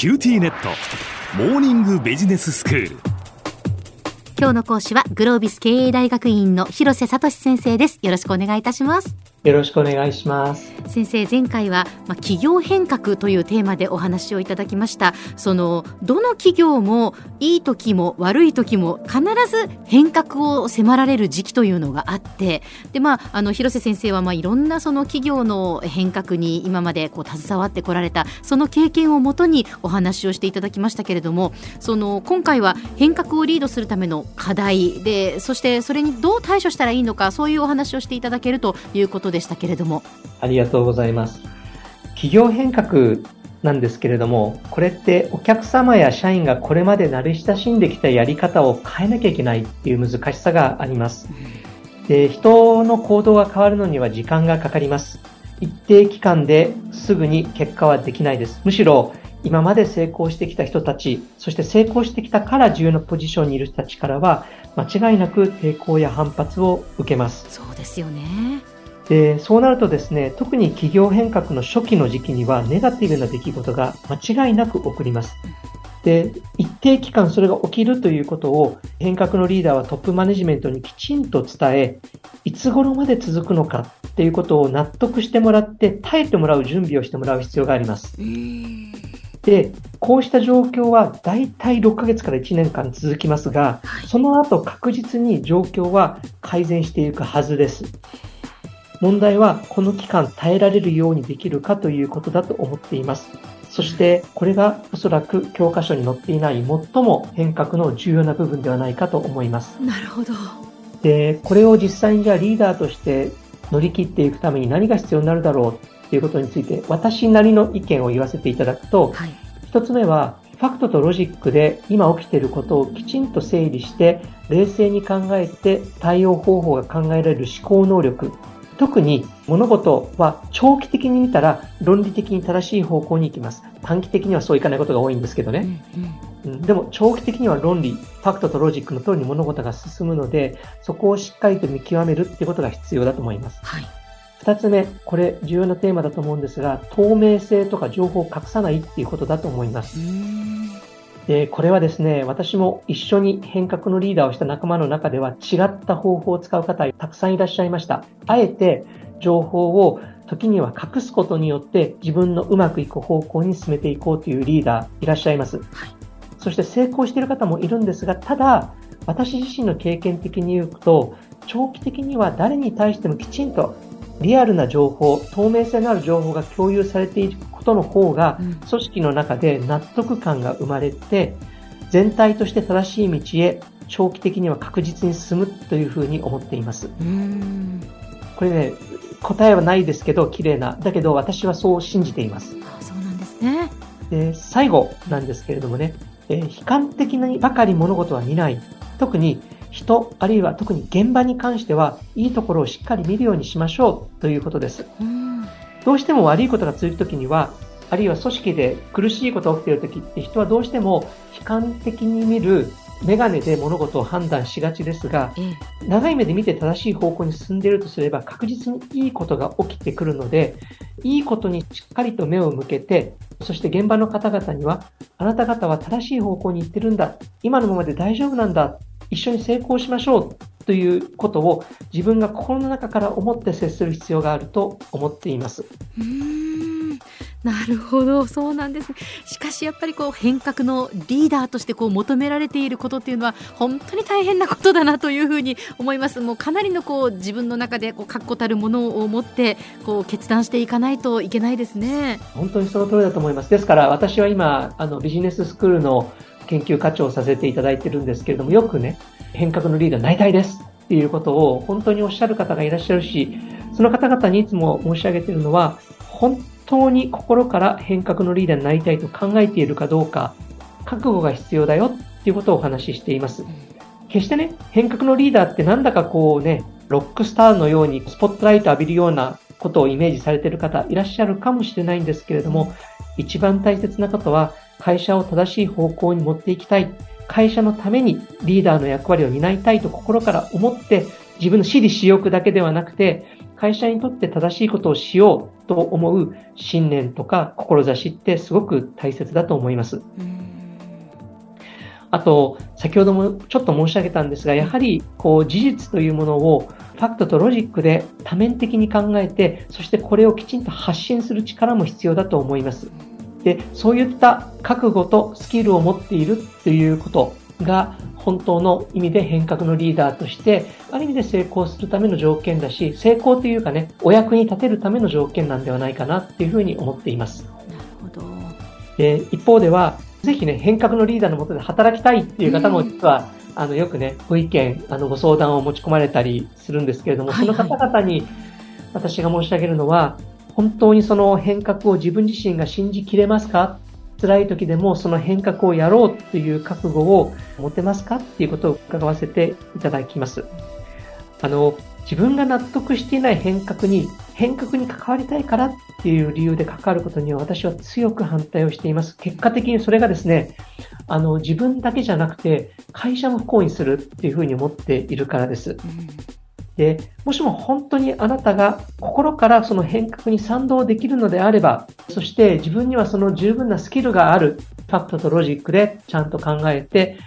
QTnet。モーニングビジネススクール。今日の講師はグロービス経営大学院の広瀬聡先生です。よろしくお願いいたします。よろしくお願いします。先生前回は、まあ、企業変革というテーマでお話をいただきました。そのどの企業もいい時も悪い時も必ず変革を迫られる時期というのがあってで、まあ、あの広瀬先生は、まあ、いろんなその企業の変革に今までこう携わってこられたその経験をもとにお話をしていただきましたけれどもその今回は変革をリードするための課題でそしてそれにどう対処したらいいのかそういうお話をしていただけるということでしたけれども。ありがとうございます。企業変革なんですけれども、これってお客様や社員がこれまで慣れ親しんできたやり方を変えなきゃいけないっていう難しさがあります。で人の行動が変わるのには時間がかかります。一定期間ですぐに結果はできないです。むしろ今まで成功してきた人たち、そして成功してきたから重要なポジションにいる人たちからは、間違いなく抵抗や反発を受けます。そうですよね。で、そうなるとですね、特に企業変革の初期の時期にはネガティブな出来事が間違いなく起こります。で、一定期間それが起きるということを変革のリーダーはトップマネジメントにきちんと伝え、いつ頃まで続くのかっていうことを納得してもらって耐えてもらう準備をしてもらう必要があります。で、こうした状況は大体6ヶ月から1年間続きますが、その後確実に状況は改善していくはずです。問題はこの期間耐えられるようにできるかということだと思っています。そしてこれがおそらく教科書に載っていない最も変革の重要な部分ではないかと思います。なるほど。で、これを実際にじゃあリーダーとして乗り切っていくために何が必要になるだろうっていうことについて私なりの意見を言わせていただくと、はい、一つ目はファクトとロジックで今起きていることをきちんと整理して冷静に考えて対応方法が考えられる思考能力特に物事は長期的に見たら論理的に正しい方向に行きます。短期的にはそういかないことが多いんですけどね。うんうん、でも長期的には論理、ファクトとロジックの通りに物事が進むので、そこをしっかりと見極めるってことが必要だと思います。はい。二つ目、これ重要なテーマだと思うんですが、透明性とか情報を隠さないっていうことだと思います。で、これはですね、私も一緒に変革のリーダーをした仲間の中では違った方法を使う方たくさんいらっしゃいました。あえて情報を時には隠すことによって自分のうまくいく方向に進めていこうというリーダーいらっしゃいます。はい、そして成功している方もいるんですが、ただ、私自身の経験的に言うと、長期的には誰に対してもきちんとリアルな情報、透明性のある情報が共有されていくことの方が、組織の中で納得感が生まれて、全体として正しい道へ長期的には確実に進むというふうに思っています。これね、答えはないですけど、綺麗な。だけど私はそう信じています。あそうなんですね。で、最後なんですけれどもね、えー、悲観的にばかり物事は見ない。特に人、あるいは特に現場に関しては、いいところをしっかり見るようにしましょうということです。どうしても悪いことが続くときには、あるいは組織で苦しいことが起きているときって人はどうしても悲観的に見るメガネで物事を判断しがちですが、長い目で見て正しい方向に進んでいるとすれば確実にいいことが起きてくるので、いいことにしっかりと目を向けて、そして現場の方々には、あなた方は正しい方向に行ってるんだ。今のままで大丈夫なんだ。一緒に成功しましょうということを自分が心の中から思って接する必要があると思っています。なるほど。そうなんです、しかしやっぱりこう変革のリーダーとしてこう求められていることっていうのは本当に大変なことだなというふうに思います。もうかなりのこう自分の中でこう確固たるものを持ってこう決断していかないといけないですね。本当にその通りだと思います。ですから私は今あのビジネススクールの研究課長をさせていただいてるんですけれども、よくね、変革のリーダーになりたいですっていうことを本当におっしゃる方がいらっしゃるし、その方々にいつも申し上げているのは、本当に心から変革のリーダーになりたいと考えているかどうか、覚悟が必要だよっていうことをお話ししています。決してね、変革のリーダーってなんだかこうね、ロックスターのようにスポットライト浴びるようなことをイメージされている方いらっしゃるかもしれないんですけれども、一番大切なことは会社を正しい方向に持っていきたい。会社のためにリーダーの役割を担いたいと心から思って、自分の私利私欲だけではなくて、会社にとって正しいことをしようと思う信念とか志ってすごく大切だと思います。あと、先ほどもちょっと申し上げたんですが、やはりこう事実というものをファクトとロジックで多面的に考えて、そしてこれをきちんと発信する力も必要だと思います。で、そういった覚悟とスキルを持っているということが本当の意味で変革のリーダーとして、ある意味で成功するための条件だし、成功というかね、お役に立てるための条件なんではないかなっていうふうに思っています。なるほど。で、一方では、ぜひね、変革のリーダーのもとで働きたいっていう方も実は、あの、よくね、ご意見、あの、ご相談を持ち込まれたりするんですけれども、その方々に私が申し上げるのは、本当にその変革を自分自身が信じきれますか？辛い時でもその変革をやろうという覚悟を持てますか？っていうことを伺わせていただきます。あの、自分が納得していない変革に、変革に関わりたいからっていう理由で関わることには私は強く反対をしています。結果的にそれがですね、あの、自分だけじゃなくて会社も不幸にするっていうふうに思っているからです。で、もしも本当にあなたが心からその変革に賛同できるのであれば、そして自分にはその十分なスキルがある、ファクトとロジックでちゃんと考えて、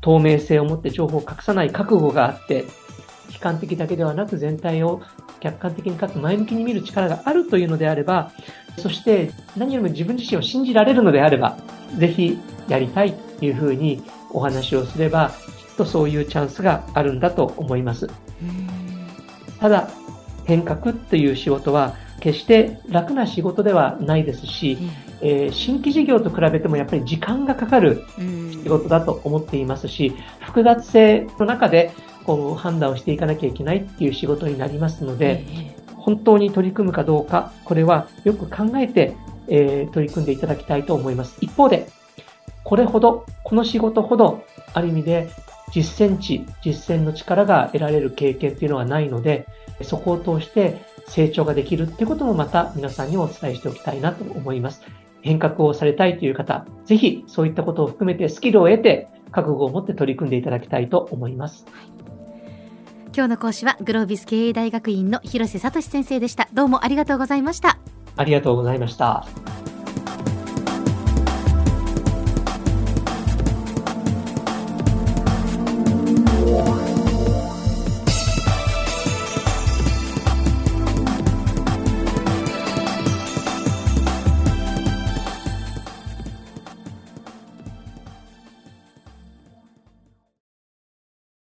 透明性を持って情報を隠さない覚悟があって、悲観的だけではなく全体を客観的にかつ前向きに見る力があるというのであれば、そして何よりも自分自身を信じられるのであれば、ぜひやりたいというふうにお話をすれば、きっとそういうチャンスがあるんだと思います。ただ、変革という仕事は決して楽な仕事ではないですし、えー、新規事業と比べてもやっぱり時間がかかる仕事だと思っていますし、複雑性の中でこう判断をしていかなきゃいけないっていう仕事になりますので、本当に取り組むかどうか、これはよく考えて、えー、取り組んでいただきたいと思います。一方で、これほど、この仕事ほど、ある意味で実践値、実践の力が得られる経験っていうのはないので、そこを通して成長ができるっていうこともまた皆さんにお伝えしておきたいなと思います。変革をされたいという方、ぜひそういったことを含めてスキルを得て、覚悟を持って取り組んでいただきたいと思います。今日の講師はグロービス経営大学院の広瀬聡先生でした。どうもありがとうございました。ありがとうございました。